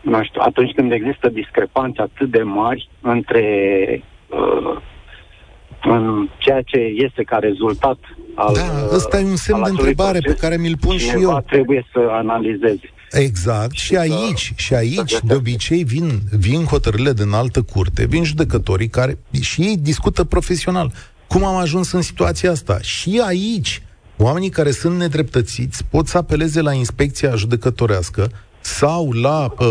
Speaker 7: nu știu, atunci când există discrepanțe atât de mari între uh, în ceea ce este ca rezultat al
Speaker 2: Da, ăsta e un semn
Speaker 7: al
Speaker 2: de
Speaker 7: acelui
Speaker 2: întrebare pe
Speaker 7: proces,
Speaker 2: care mi-l pun și
Speaker 7: cineva
Speaker 2: eu.
Speaker 7: trebuie să analizeze.
Speaker 2: Exact, și
Speaker 7: să-
Speaker 2: aici, și aici,
Speaker 7: găsească.
Speaker 2: de obicei vin, vin hotărârile de înaltă curte, vin judecătorii care și ei discută profesional. Cum am ajuns în situația asta? Și aici, oamenii care sunt nedreptățiți pot să apeleze la inspecția judecătorească sau la uh,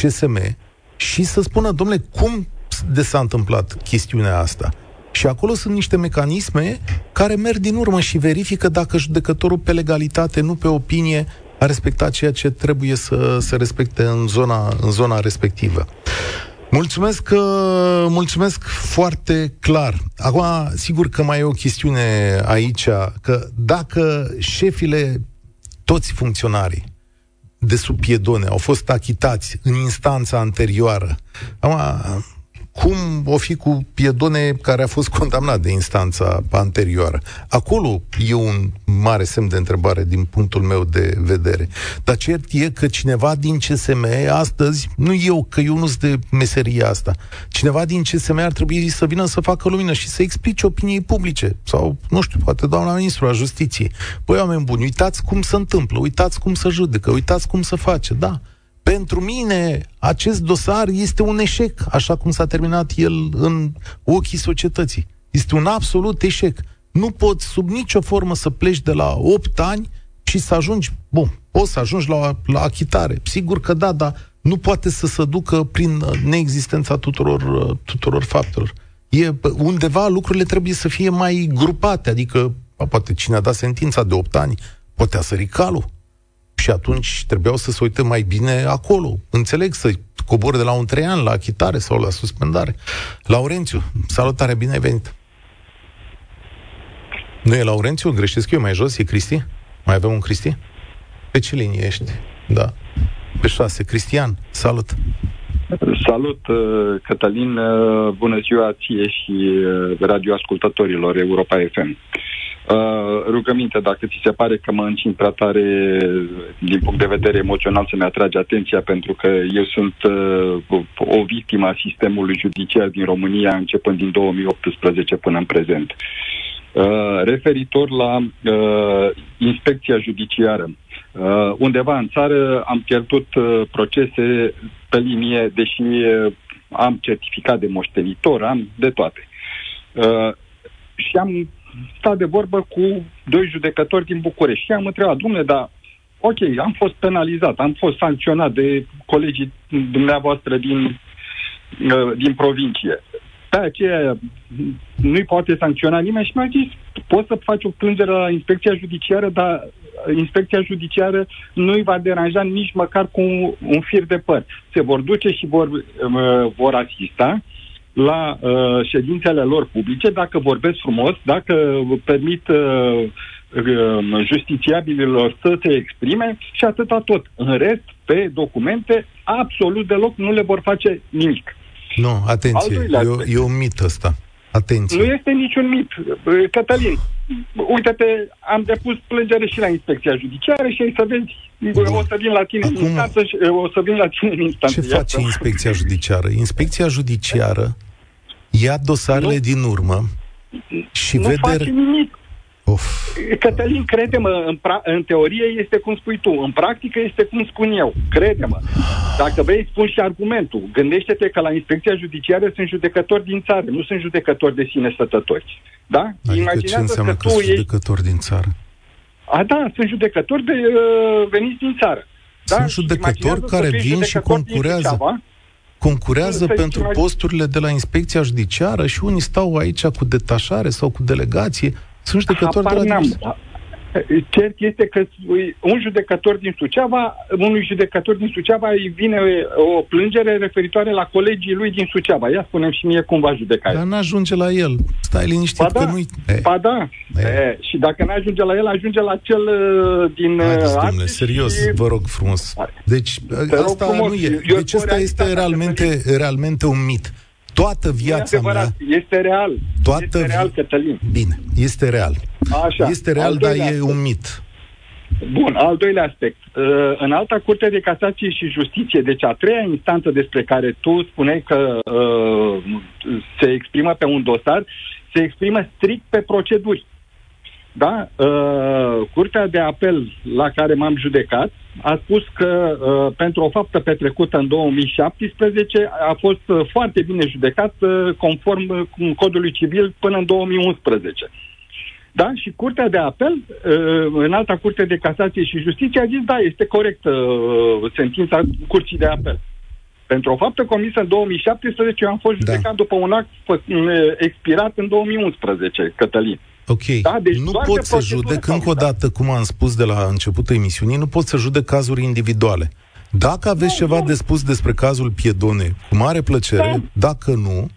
Speaker 2: CSM și să spună, domnule, cum de s-a întâmplat chestiunea asta? Și acolo sunt niște mecanisme care merg din urmă și verifică dacă judecătorul pe legalitate, nu pe opinie, a respectat ceea ce trebuie să se respecte în zona, în zona respectivă. Mulțumesc, uh, mulțumesc foarte clar. Acum, sigur că mai e o chestiune aici, că dacă șefile, toți funcționarii de sub piedone au fost achitați în instanța anterioară, acum, cum o fi cu Piedone care a fost condamnat de instanța anterioară? Acolo e un mare semn de întrebare din punctul meu de vedere. Dar cert e că cineva din CSM astăzi, nu eu, că eu nu sunt de meseria asta, cineva din CSM ar trebui să vină să facă lumină și să explice opiniei publice. Sau, nu știu, poate doamna ministru a justiției. Băi, oameni buni, uitați cum se întâmplă, uitați cum se judecă, uitați cum se face. Da, pentru mine, acest dosar este un eșec, așa cum s-a terminat el în ochii societății. Este un absolut eșec. Nu poți sub nicio formă să pleci de la 8 ani și să ajungi, bun, poți să ajungi la, la achitare. Sigur că da, dar nu poate să se ducă prin neexistența tuturor, tuturor faptelor. E, undeva lucrurile trebuie să fie mai grupate, adică poate cine a dat sentința de 8 ani, poate a sări calul și atunci trebuiau să se uite mai bine acolo. Înțeleg să cobor de la un trei ani la achitare sau la suspendare. Laurențiu, salutare, bine ai venit! Nu e Laurențiu? Greșesc eu mai jos? E Cristi? Mai avem un Cristi? Pe ce linie ești? Da. Pe șase. Cristian, salut!
Speaker 8: Salut, uh, Cătălin, uh, bună ziua ție și uh, radioascultătorilor Europa FM. Uh, rugăminte, dacă ți se pare că mă încin prea tare din punct de vedere emoțional să-mi atrage atenția, pentru că eu sunt uh, o victimă a sistemului judiciar din România începând din 2018 până în prezent. Uh, referitor la uh, inspecția judiciară, uh, undeva în țară am pierdut uh, procese pe linie, deși uh, am certificat de moștenitor, am de toate. Uh, și am stat de vorbă cu doi judecători din București și am întrebat, domnule, dar ok, am fost penalizat, am fost sancționat de colegii dumneavoastră din, uh, din provincie. Pe aceea nu-i poate sancționa nimeni și mi-a zis, poți să faci o plângere la inspecția judiciară, dar inspecția judiciară nu-i va deranja nici măcar cu un, un fir de păr. Se vor duce și vor, uh, vor asista la uh, ședințele lor publice, dacă vorbesc frumos, dacă permit uh, uh, justițiabililor să se exprime și atâta tot. În rest, pe documente, absolut deloc nu le vor face nimic.
Speaker 2: Nu,
Speaker 8: Al
Speaker 2: atenție,
Speaker 8: doilea
Speaker 2: e, o-
Speaker 8: aspect.
Speaker 2: e un mit ăsta. Atenție.
Speaker 8: Nu este niciun mit. Uh, Cătălin, uite-te, am depus plângere și la inspecția judiciară și ai să vezi,
Speaker 2: Bun.
Speaker 8: o să vin la tine
Speaker 2: Acum-
Speaker 8: în instanță și uh, o să vin la tine în instanță.
Speaker 2: Ce face
Speaker 8: Iată.
Speaker 2: inspecția judiciară? Inspecția judiciară ia dosarele
Speaker 8: Nu.
Speaker 2: din urmă și
Speaker 8: nu
Speaker 2: vede...
Speaker 8: face nimic.
Speaker 2: Of.
Speaker 8: Cătălin, crede-mă, în, pra- în teorie este cum spui tu, în practică este cum spun eu, crede-mă. Dacă vrei, spun și argumentul. Gândește-te că la inspecția judiciară sunt judecători din țară, nu sunt judecători de sine stătători. Da?
Speaker 2: Adică Imaginează ce înseamnă că, că sunt judecători din țară?
Speaker 8: A, da, sunt judecători de, uh, veniți din țară.
Speaker 2: Da? Sunt judecători care vin și concurează concurează pentru posturile de la inspecția judiciară și unii stau aici cu detașare sau cu delegație. Sunt judecători Habar de la
Speaker 8: Cert este că un judecător din Suceava, unui judecător din Suceava îi vine o plângere referitoare la colegii lui din Suceava. Ia spunem și mie cum va judeca
Speaker 2: Dar n-ajunge la el. Stai liniștit
Speaker 8: ba
Speaker 2: da, că nu-i...
Speaker 8: Ba da. E. E, și dacă n-ajunge la el, ajunge la cel uh, din
Speaker 2: Haideți, uh, domnule, serios, și... vă rog frumos. Deci, Te asta frumos. nu e. Deci asta este realmente, realmente un mit. Toată viața
Speaker 8: mea... Este real. Toată este real, Cătălin.
Speaker 2: Bine, este real. Așa. Este real, dar e aspect. un mit.
Speaker 8: Bun, al doilea aspect. Uh, în alta curte de casație și justiție, deci a treia instanță despre care tu spuneai că uh, se exprimă pe un dosar, se exprimă strict pe proceduri. Da? Uh, Curtea de apel la care m-am judecat a spus că uh, pentru o faptă petrecută în 2017 a fost uh, foarte bine judecat uh, conform uh, codului civil până în 2011. Da? Și Curtea de Apel, uh, în alta Curte de Casație și Justiție, a zis, da, este corectă uh, sentința Curții de Apel. Pentru o faptă comisă în 2017, eu am fost da. judecat da. după un act expirat în 2011, Cătălin.
Speaker 2: Ok. Da? Deci nu pot să judec, încă o dată, cum am spus de la începutul emisiunii, nu pot să judec cazuri individuale. Dacă aveți da, ceva da. de spus despre cazul Piedone, cu mare plăcere, da. dacă nu,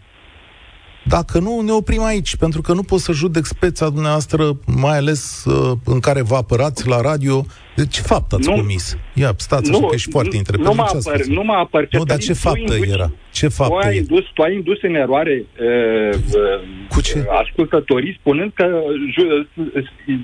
Speaker 2: dacă nu, ne oprim aici, pentru că nu pot să judec speța dumneavoastră, mai ales uh, în care vă apărați la radio. De ce fapt ați nu, comis? Ia, stați nu, așa, că ești foarte interesant.
Speaker 8: Nu mă apăr, nu mă apăr.
Speaker 2: Nu, dar ce faptă induci, era? Ce faptă
Speaker 8: tu ai, indus, tu ai indus în eroare uh,
Speaker 2: Cu ce?
Speaker 8: ascultătorii spunând că ju,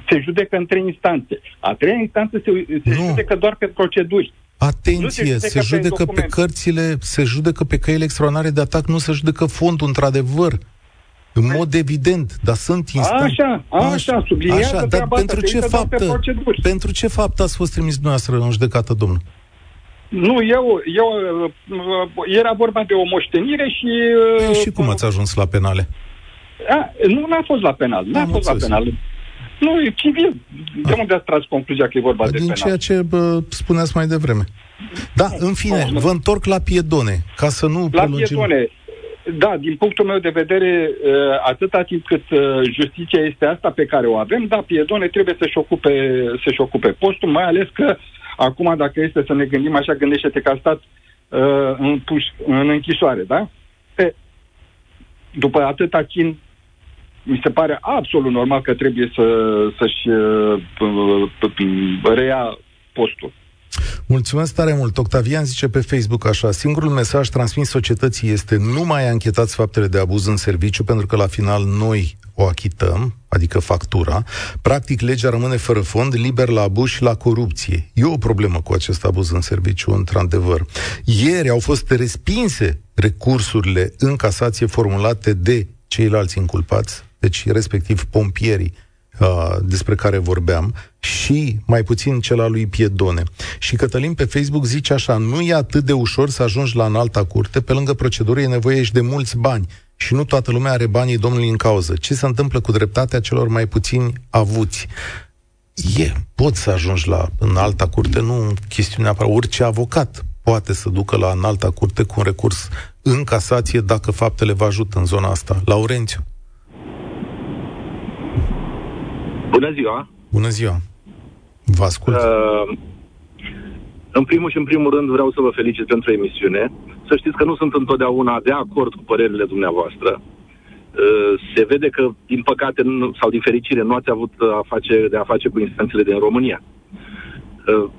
Speaker 8: se judecă în trei instanțe. A treia instanță se, se judecă doar pe proceduri.
Speaker 2: Atenție, se, se judecă pe, pe cărțile, se judecă pe căile extraordinare de atac, nu se judecă fondul, într-adevăr. În mod evident, dar sunt instanțe.
Speaker 8: Așa, așa, subliniază așa, dar
Speaker 2: pentru ce faptă? Pentru ce faptă ați fost trimis dumneavoastră în judecată, domnul?
Speaker 8: Nu, eu, eu, era vorba de o moștenire și...
Speaker 2: Păi, și cum ați ajuns la penale?
Speaker 8: A, nu, n-a fost la penal, n-a fost la penal. Nu, e civil. De unde ați tras concluzia că e vorba Din de penal?
Speaker 2: Din ceea ce bă, spuneați mai devreme. Da, în fine, vă întorc la Piedone, ca să nu
Speaker 8: La prelungim... Piedone, da, din punctul meu de vedere, uh, atâta timp cât uh, justiția este asta pe care o avem, da, Piedone trebuie să-și ocupe, să-și ocupe postul, mai ales că acum, dacă este să ne gândim așa, gândește-te că a stat uh, în, puș, în închisoare, da? E, după atâta chin, mi se pare absolut normal că trebuie să, să-și uh, reia postul.
Speaker 2: Mulțumesc tare mult. Octavian zice pe Facebook așa, singurul mesaj transmis societății este nu mai anchetați faptele de abuz în serviciu pentru că la final noi o achităm, adică factura. Practic, legea rămâne fără fond, liber la abuz și la corupție. E o problemă cu acest abuz în serviciu, într-adevăr. Ieri au fost respinse recursurile în casație formulate de ceilalți inculpați, deci respectiv pompierii uh, despre care vorbeam, și mai puțin cel al lui Piedone. Și Cătălin pe Facebook zice așa, nu e atât de ușor să ajungi la înalta curte, pe lângă procedură e nevoie și de mulți bani. Și nu toată lumea are banii domnului în cauză. Ce se întâmplă cu dreptatea celor mai puțini avuți? E, poți să ajungi la înalta curte, nu chestiunea neapărat. Orice avocat poate să ducă la înalta curte cu un recurs în casație dacă faptele vă ajută în zona asta. Laurențiu.
Speaker 9: Bună ziua!
Speaker 2: Bună ziua! Vă ascult. Uh,
Speaker 9: în primul și în primul rând vreau să vă felicit pentru emisiune. Să știți că nu sunt întotdeauna de acord cu părerile dumneavoastră. Uh, se vede că, din păcate nu, sau din fericire, nu ați avut a face, de a face cu instanțele din România. Uh,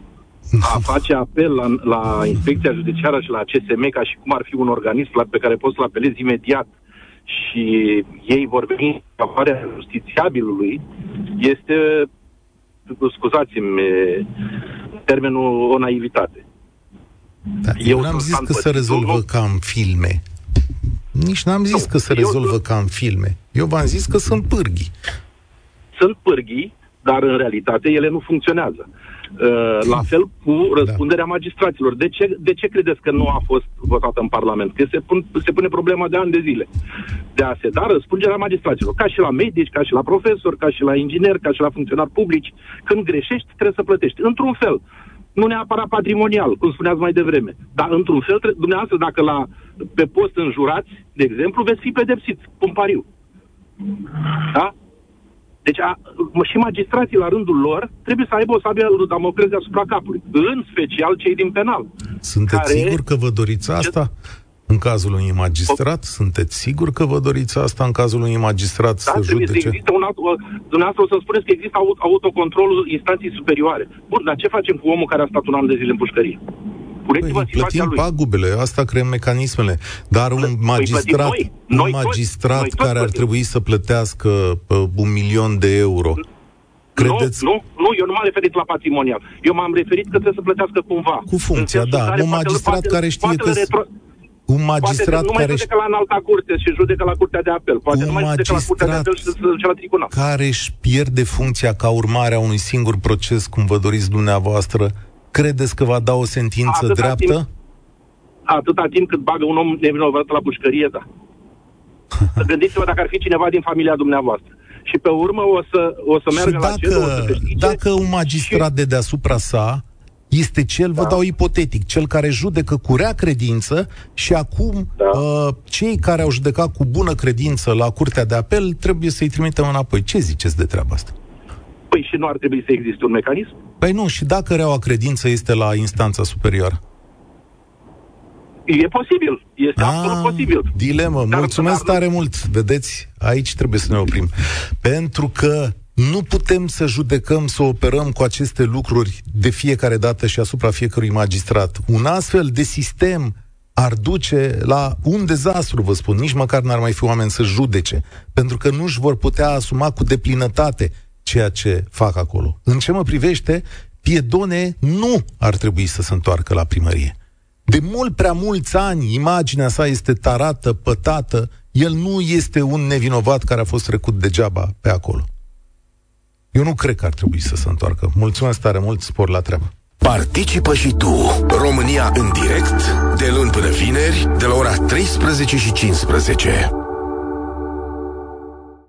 Speaker 9: a face apel la, la inspecția judiciară și la CSM ca și cum ar fi un organism la, pe care poți să-l apelezi imediat și ei vor veni în favoarea justițiabilului, este scuzați-mi termenul o naivitate.
Speaker 2: Da, eu, eu n-am zis că se rezolvă nu? ca în filme. Nici n-am zis nu, că se rezolvă eu, ca în filme. Eu v-am zis că sunt pârghii.
Speaker 9: sunt pârghii, dar în realitate ele nu funcționează. Uh, la fel cu răspunderea da. magistraților. De ce, de ce credeți că nu a fost votată în Parlament? Că se, pun, se pune problema de ani de zile. De a se da răspunderea magistraților. Ca și la medici, ca și la profesori, ca și la ingineri, ca și la funcționari publici. Când greșești, trebuie să plătești. Într-un fel. Nu neapărat patrimonial, cum spuneați mai devreme. Dar, într-un fel, dumneavoastră, dacă la, pe post înjurați, de exemplu, veți fi pedepsiți, cum pariu. Da? Deci a, și magistrații la rândul lor trebuie să aibă o sabie lui Damocles asupra capului, în special cei din penal.
Speaker 2: Sunteți care... sigur că vă doriți asta? În cazul unui magistrat, o... sunteți sigur că vă doriți asta în cazul unui magistrat da, să judece? Să
Speaker 9: există un alt, dumneavoastră o să spuneți că există autocontrolul instanței superioare. Bun, dar ce facem cu omul care a stat un an de zile în pușcărie?
Speaker 2: Păi, plătim lui. pagubele, asta creăm mecanismele. Dar un magistrat, noi, un noi magistrat toți, care ar trebui să plătească uh, un milion de euro, Credeți?
Speaker 9: Nu, nu, nu, eu nu m-am referit la patrimonial. Eu m-am referit că trebuie să plătească cumva.
Speaker 2: Cu funcția, da. Un magistrat poate, care știe că... Retro... Un magistrat
Speaker 9: poate
Speaker 2: care... Nu mai
Speaker 9: judecă la înalta curte și judecă la curtea de apel. Poate un nu mai judecă la curtea de apel și se la tribunal.
Speaker 2: care își pierde funcția ca urmare a unui singur proces, cum vă doriți dumneavoastră, Credeți că va da o sentință atâta dreaptă?
Speaker 9: Timp, atâta timp cât bagă un om nevinovat la pușcărie, da. Gândiți-vă dacă ar fi cineva din familia dumneavoastră. Și pe urmă o să, o să meargă
Speaker 2: dacă,
Speaker 9: la cer, o să
Speaker 2: Dacă un magistrat și... de deasupra sa este cel, da. vă dau ipotetic, cel care judecă cu rea credință și acum da. uh, cei care au judecat cu bună credință la curtea de apel trebuie să-i trimitem înapoi. Ce ziceți de treaba asta?
Speaker 9: Păi și nu ar trebui să existe un mecanism?
Speaker 2: Păi nu, și dacă reaua credință este la instanța superioară?
Speaker 9: E posibil, este A, absolut posibil.
Speaker 2: Dilemă, dar, mulțumesc dar, tare mult. Vedeți, aici trebuie să ne oprim. Pentru că nu putem să judecăm, să operăm cu aceste lucruri de fiecare dată și asupra fiecărui magistrat. Un astfel de sistem ar duce la un dezastru, vă spun. Nici măcar n-ar mai fi oameni să judece, pentru că nu își vor putea asuma cu deplinătate ceea ce fac acolo. În ce mă privește, Piedone nu ar trebui să se întoarcă la primărie. De mult prea mulți ani, imaginea sa este tarată, pătată, el nu este un nevinovat care a fost trecut degeaba pe acolo. Eu nu cred că ar trebui să se întoarcă. Mulțumesc tare mult, spor la treabă.
Speaker 1: Participă și tu, România în direct, de luni până vineri, de la ora 13 și 15.